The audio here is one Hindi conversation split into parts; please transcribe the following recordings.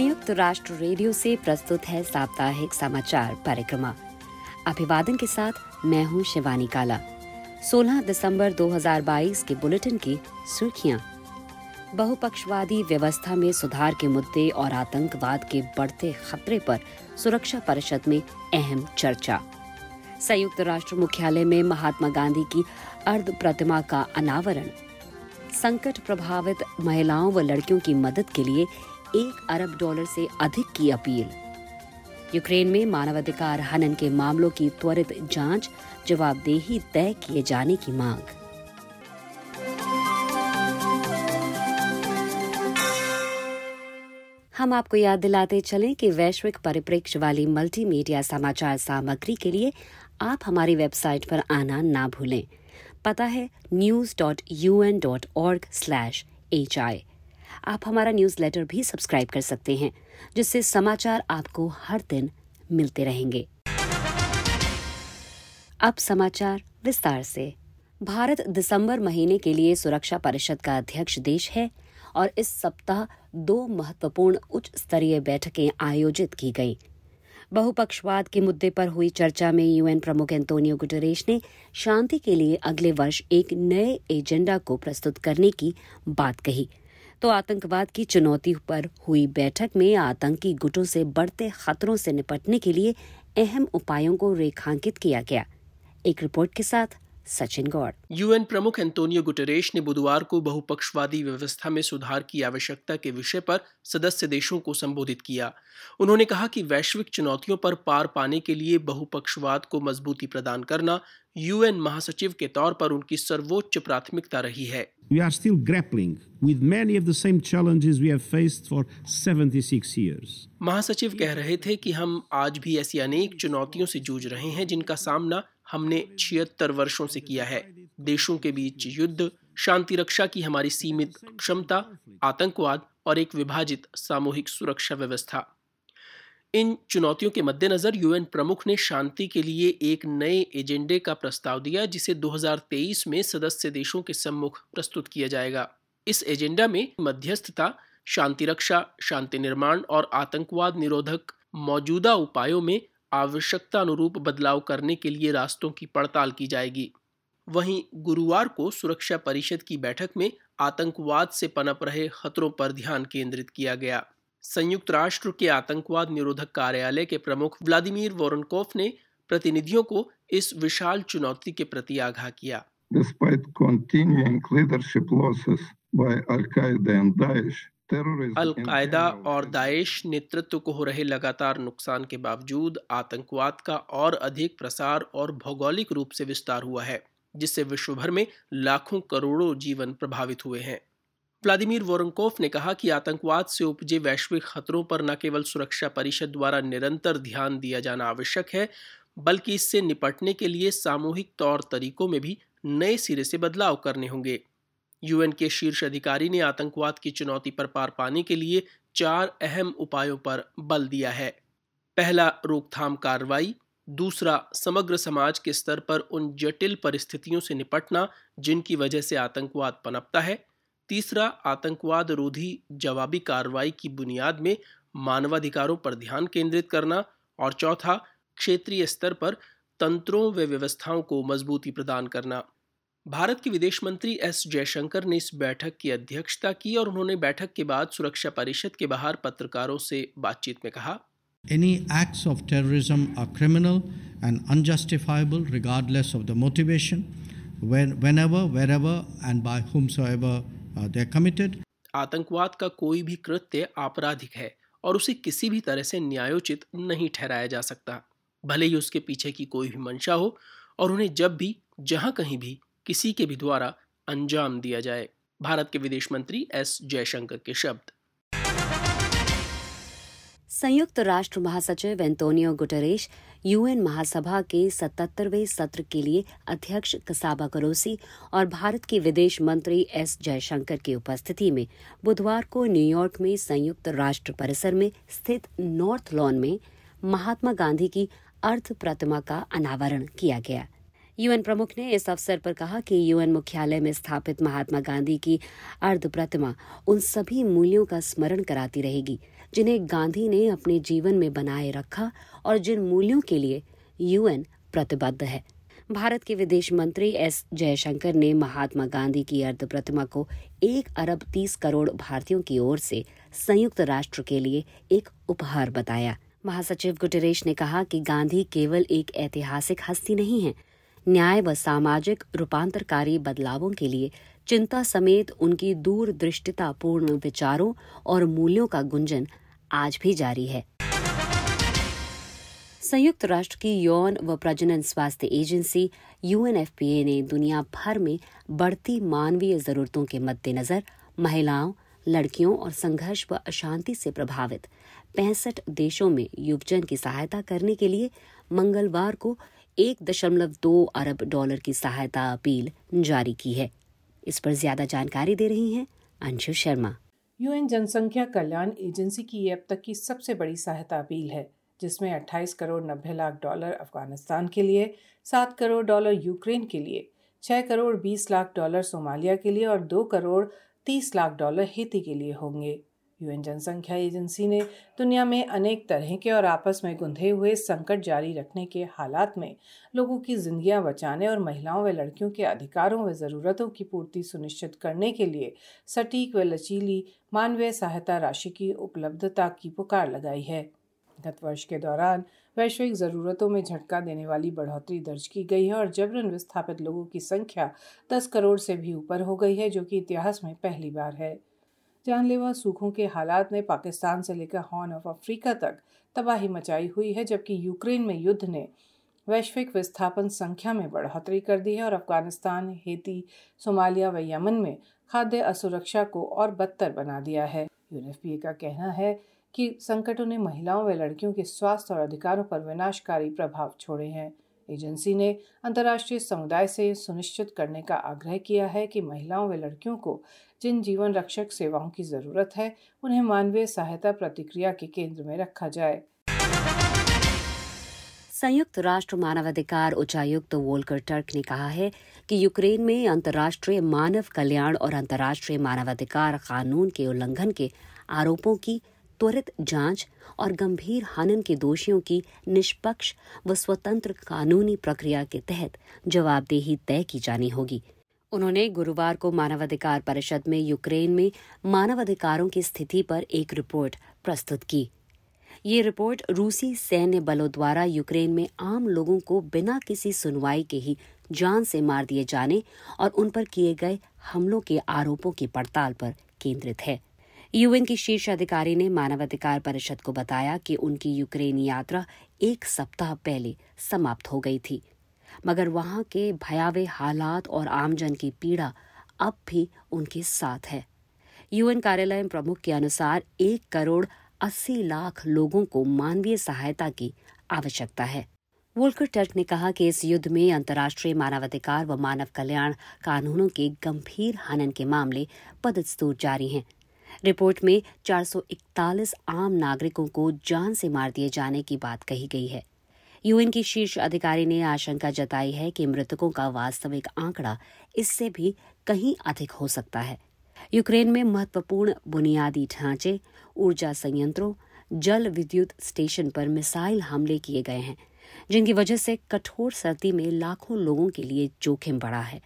संयुक्त राष्ट्र रेडियो से प्रस्तुत है साप्ताहिक समाचार परिक्रमा अभिवादन के साथ मैं हूँ शिवानी काला। 16 दिसंबर 2022 के बुलेटिन की सुर्खियाँ। बहुपक्षवादी व्यवस्था में सुधार के मुद्दे और आतंकवाद के बढ़ते खतरे पर सुरक्षा परिषद में अहम चर्चा। संयुक्त राष्ट्र मुख्यालय में महात्मा गांधी की अर्ध प्रतिमा का अनावरण। संकट प्रभावित महिलाओं व लड़कियों की मदद के लिए एक अरब डॉलर से अधिक की अपील। यूक्रेन में मानवाधिकार हनन के मामलों की त्वरित जाँच, जवाबदेही तय किए जाने की मांग। हम आपको याद दिलाते चलें कि वैश्विक परिप्रेक्ष्य वाली मल्टीमीडिया समाचार सामग्री के लिए आप हमारी वेबसाइट पर आना ना भूलें। पता है news dot U N dot org slash H I आप हमारा न्यूज़ लेटर भी सब्सक्राइब कर सकते हैं, जिससे समाचार आपको हर दिन मिलते रहेंगे। अब समाचार विस्तार से। भारत दिसंबर महीने के लिए सुरक्षा परिषद का अध्यक्ष देश है और इस सप्ताह दो महत्वपूर्ण उच्च स्तरीय बैठकें आयोजित की गईं। बहुपक्षवाद के मुद्दे पर हुई चर्चा में यूएन प्रमुख एंटोनियो गुटरेश ने शांति के लिए अगले वर्ष एक नए एजेंडा को प्रस्तुत करने की बात कही। तो आतंकवाद की चुनौती पर हुई बैठक में आतंकी गुटों से बढ़ते खतरों से निपटने के लिए अहम उपायों को रेखांकित किया गया। एक रिपोर्ट के साथ सचिन गौड़। यूएन प्रमुख एंटोनियो गुटरेश ने बुधवार को बहुपक्षवादी व्यवस्था में सुधार की आवश्यकता के विषय पर सदस्य देशों को संबोधित किया। उन्होंने कहा कि वैश्विक चुनौतियों पर पार पाने के लिए बहुपक्षवाद को मजबूती प्रदान करना यूएन महासचिव के तौर पर उनकी सर्वोच्च प्राथमिकता रही है। We are still grappling with many of the same challenges we have faced for 76 years. महासचिव कह रहे थे कि हम आज भी ऐसी अनेक चुनौतियों से जूझ रहे हैं जिनका सामना हमने छिहत्तर वर्षों से किया है। देशों के बीच युद्ध, शांति रक्षा की हमारी सीमित क्षमता, आतंकवाद और एक विभाजित सामूहिक सुरक्षा व्यवस्था। इन चुनौतियों के मद्देनजर यूएन प्रमुख ने शांति के लिए एक नए एजेंडे का प्रस्ताव दिया, जिसे 2023 में सदस्य देशों के सम्मुख प्रस्तुत किया जाएगा। इस एजेंडा में मध्यस्थता, शांति रक्षा, शांति निर्माण और आतंकवाद निरोधक मौजूदा उपायों में आवश्यकता अनुरूप बदलाव करने के लिए रास्तों की पड़ताल की जाएगी। वहीं गुरुवार को सुरक्षा परिषद की बैठक में आतंकवाद से पनप रहे खतरों पर ध्यान केंद्रित किया गया। संयुक्त राष्ट्र के आतंकवाद निरोधक कार्यालय के प्रमुख व्लादिमीर वोरनकोफ ने प्रतिनिधियों को इस विशाल चुनौती के प्रति आगाह किया। Despite continuing leadership losses by Al-Qaeda and Daesh, Al-Qaeda और दाइश नेतृत्व को हो रहे लगातार नुकसान के बावजूद आतंकवाद का और अधिक प्रसार और भौगोलिक रूप से विस्तार हुआ है जिससे विश्व भर में लाखों करोड़ों जीवन प्रभावित हुए हैं। व्लादिमीर वोरंकोफ ने कहा कि आतंकवाद से उपजे वैश्विक खतरों पर न केवल सुरक्षा परिषद द्वारा निरंतर ध्यान दिया जाना आवश्यक है बल्कि इससे निपटने के लिए सामूहिक तौर तरीकों में भी नए सिरे से बदलाव करने होंगे। यूएन के शीर्ष अधिकारी ने आतंकवाद की चुनौती पर पार पाने के लिए चार अहम उपायों पर बल दिया है। पहला, रोकथाम कार्रवाई। दूसरा, समग्र समाज के स्तर पर उन जटिल परिस्थितियों से निपटना, जिनकी वजह से आतंकवाद पनपता है। तीसरा आतंकवाद रोधी जवाबी कार्रवाई की बुनियाद में मानवाधिकारों पर ध्यान केंद्रित करना। और चौथा, क्षेत्रीय स्तर पर तंत्रों व व्यवस्थाओं को मजबूती प्रदान करना। भारत के विदेश मंत्री एस जयशंकर ने इस बैठक की अध्यक्षता की और उन्होंने बैठक के बाद सुरक्षा परिषद के बाहर पत्रकारों से बातचीत में कहा Any acts of terrorism are criminal and unjustifiable regardless of the motivation, when, whenever, wherever, and by whomsoever uh, they are committed. आतंकवाद का कोई भी कृत्य आपराधिक है और उसे किसी भी तरह से न्यायोचित नहीं ठहराया जा सकता भले ही उसके पीछे की कोई भी मंशा हो और उन्हें जब भी जहाँ कहीं भी किसी के भी द्वारा अंजाम दिया जाए। भारत के विदेश मंत्री एस जयशंकर के शब्द। संयुक्त राष्ट्र महासचिव एंटोनियो गुटरेश, यूएन महासभा के सतहत्तरवें सत्र के लिए अध्यक्ष कसाबा करोसी और भारत के विदेश मंत्री एस जयशंकर की उपस्थिति में बुधवार को न्यूयॉर्क में संयुक्त राष्ट्र परिसर में स्थित नॉर्थ लॉन में महात्मा गांधी की अर्थ प्रतिमा का अनावरण किया गया। यूएन प्रमुख ने इस अवसर पर कहा कि यूएन मुख्यालय में स्थापित महात्मा गांधी की अर्ध प्रतिमा उन सभी मूल्यों का स्मरण कराती रहेगी, जिन्हें गांधी ने अपने जीवन में बनाए रखा और जिन मूल्यों के लिए यूएन प्रतिबद्ध है। भारत के विदेश मंत्री एस जयशंकर ने महात्मा गांधी की अर्ध प्रतिमा को एक अरब तीस करोड़ भारतीयों की ओर से संयुक्त राष्ट्र के लिए एक उपहार बताया। महासचिव गुटरेश ने कहा कि गांधी केवल एक ऐतिहासिक हस्ती नहीं है न्याय व सामाजिक रूपांतरकारी बदलावों के लिए चिंता समेत उनकी दूरदृष्टितापूर्ण विचारों और मूल्यों का गुंजन आज भी जारी है। संयुक्त राष्ट्र की यौन व प्रजनन स्वास्थ्य एजेंसी यूएनएफपीए ने दुनिया भर में बढ़ती मानवीय जरूरतों के मद्देनजर महिलाओं, लड़कियों और संघर्ष व अशांति से प्रभावित पैंसठ देशों में युवजन की सहायता करने के लिए मंगलवार को एक दशमलव दो अरब डॉलर की सहायता अपील जारी की है। इस पर ज़्यादा जानकारी दे रही हैं अंशु शर्मा। यूएन जनसंख्या कल्याण एजेंसी की अब तक की सबसे बड़ी सहायता अपील है, जिसमें 28 करोड़ 90 लाख डॉलर अफ़गानिस्तान के लिए 7 करोड़ डॉलर यूक्रेन के लिए 6 करोड़ 20 लाख डॉलर सोमालिया के लिए और 2 करोड़ 30 लाख डॉलर हेती के लिए होंगे। यूएन जनसंख्या एजेंसी ने दुनिया में अनेक तरह के और आपस में गुंधे हुए संकट जारी रखने के हालात में लोगों की जिंदगियाँ बचाने और महिलाओं व लड़कियों के अधिकारों व ज़रूरतों की पूर्ति सुनिश्चित करने के लिए सटीक व लचीली मानवीय सहायता राशि की उपलब्धता की पुकार लगाई है। गत वर्ष के दौरान वैश्विक ज़रूरतों में झटका देने वाली बढ़ोतरी दर्ज की गई है और जबरन विस्थापित लोगों की संख्या 10 करोड़ से भी ऊपर हो गई है, जो कि इतिहास में पहली बार है। जानलेवा सूखों के हालात ने पाकिस्तान से लेकर हॉर्न ऑफ़ अफ्रीका तक तबाही मचाई हुई है, जबकि यूक्रेन में युद्ध ने वैश्विक विस्थापन संख्या में बढ़ोतरी कर दी है और अफ़गानिस्तान, हेती, सोमालिया व यमन में खाद्य असुरक्षा को और बदतर बना दिया है। यूएनएफपीए का कहना है कि संकटों ने महिलाओं व लड़कियों के स्वास्थ्य और अधिकारों पर विनाशकारी प्रभाव छोड़े हैं। एजेंसी ने अंतर्राष्ट्रीय समुदाय से सुनिश्चित करने का आग्रह किया है कि महिलाओं व लड़कियों को जिन जीवन रक्षक सेवाओं की ज़रूरत है, उन्हें मानवीय सहायता प्रतिक्रिया के केंद्र में रखा जाए। संयुक्त राष्ट्र मानवाधिकार उच्चायुक्त वोल्कर टर्क ने कहा है कि यूक्रेन में अंतर्राष्ट्रीय मानव कल्याण और अंतर्राष्ट्रीय मानवाधिकार कानून के उल्लंघन के आरोपों की त्वरित जाँच और गंभीर हनन के दोषियों की निष्पक्ष व स्वतंत्र कानूनी प्रक्रिया के तहत जवाबदेही तय की जानी होगी। उन्होंने गुरुवार को मानवाधिकार परिषद में यूक्रेन में मानवाधिकारों की स्थिति पर एक रिपोर्ट प्रस्तुत की। ये रिपोर्ट रूसी सैन्य बलों द्वारा यूक्रेन में आम लोगों को बिना किसी सुनवाई के ही जान से मार दिए जाने और उन पर किए गए हमलों के आरोपों की पड़ताल पर केंद्रित है। यूएन की शीर्ष अधिकारी ने मानवाधिकार परिषद को बताया कि उनकी यूक्रेन यात्रा एक सप्ताह पहले समाप्त हो गई थी। मगर वहाँ के भयावह हालात और आमजन की पीड़ा अब भी उनके साथ है। यूएन कार्यालय प्रमुख के अनुसार एक करोड़ अस्सी लाख लोगों को मानवीय सहायता की आवश्यकता है। वोल्कर टर्क ने कहा कि इस युद्ध में अंतर्राष्ट्रीय मानवाधिकार व मानव कल्याण कानूनों के गंभीर हनन के मामले पदस्तूर जारी हैं। रिपोर्ट में 441 आम नागरिकों को जान से मार दिए जाने की बात कही गई है। यूएन की शीर्ष अधिकारी ने आशंका जताई है कि मृतकों का वास्तविक आंकड़ा इससे भी कहीं अधिक हो सकता है। यूक्रेन में महत्वपूर्ण बुनियादी ढांचे, ऊर्जा संयंत्रों, जल विद्युत स्टेशन पर मिसाइल हमले किए गए हैं, जिनकी वजह से कठोर सर्दी में लाखों लोगों के लिए जोखिम बढ़ा है।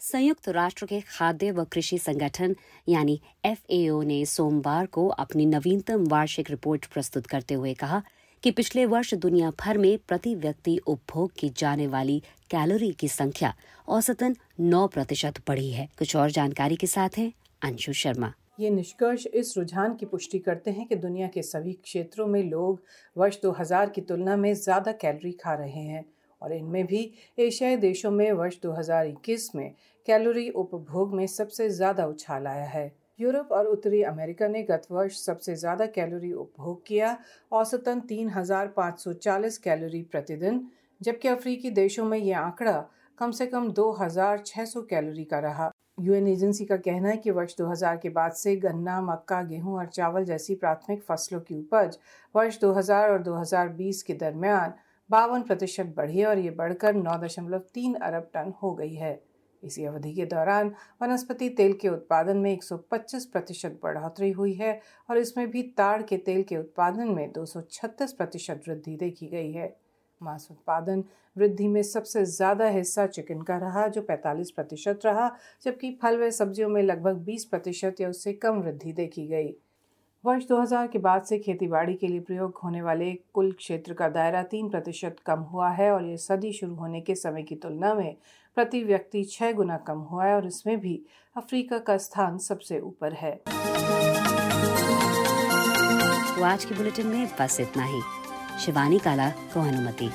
संयुक्त राष्ट्र के खाद्य व कृषि संगठन, यानी एफएओ ने सोमवार को अपनी नवीनतम वार्षिक रिपोर्ट प्रस्तुत करते हुए कहा कि पिछले वर्ष दुनिया भर में प्रति व्यक्ति उपभोग की जाने वाली कैलोरी की संख्या औसतन 9 प्रतिशत बढ़ी है। कुछ और जानकारी के साथ हैं अंशु शर्मा। ये निष्कर्ष इस रुझान की पुष्टि करते हैं कि दुनिया के सभी क्षेत्रों में लोग वर्ष 2000 की तुलना में ज़्यादा कैलोरी खा रहे हैं और इनमें भी एशियाई देशों में वर्ष 2021 में कैलोरी उपभोग में सबसे ज़्यादा उछाल आया है। यूरोप और उत्तरी अमेरिका ने गत वर्ष सबसे ज़्यादा कैलोरी उपभोग किया औसतन 3,540 कैलोरी प्रतिदिन जबकि अफ्रीकी देशों में यह आंकड़ा कम से कम 2,600 कैलोरी का रहा। यूएन एजेंसी का कहना है कि वर्ष 2000 के बाद से गन्ना मक्का गेहूँ और चावल जैसी प्राथमिक फ़सलों की उपज वर्ष 2000 और 2020 के दरमियान बावन प्रतिशत बढ़ी और ये बढ़कर 9.3 अरब टन हो गई है। इसी अवधि के दौरान वनस्पति तेल के उत्पादन में 125 प्रतिशत बढ़ोतरी हुई है और इसमें भी ताड़ के तेल के उत्पादन में 236 प्रतिशत वृद्धि देखी गई है। मांस उत्पादन वृद्धि में सबसे ज़्यादा हिस्सा चिकन का रहा, जो 45 प्रतिशत रहा, जबकि फल व सब्जियों में लगभग 20 प्रतिशत या उससे कम वृद्धि देखी गई। वर्ष 2000 के बाद से खेतीबाड़ी के लिए प्रयोग होने वाले कुल क्षेत्र का दायरा तीन प्रतिशत कम हुआ है और ये सदी शुरू होने के समय की तुलना में प्रति व्यक्ति छह गुना कम हुआ है और इसमें भी अफ्रीका का स्थान सबसे ऊपर है। तो आज के बुलेटिन में बस इतना ही। शिवानी काला को अनुमति।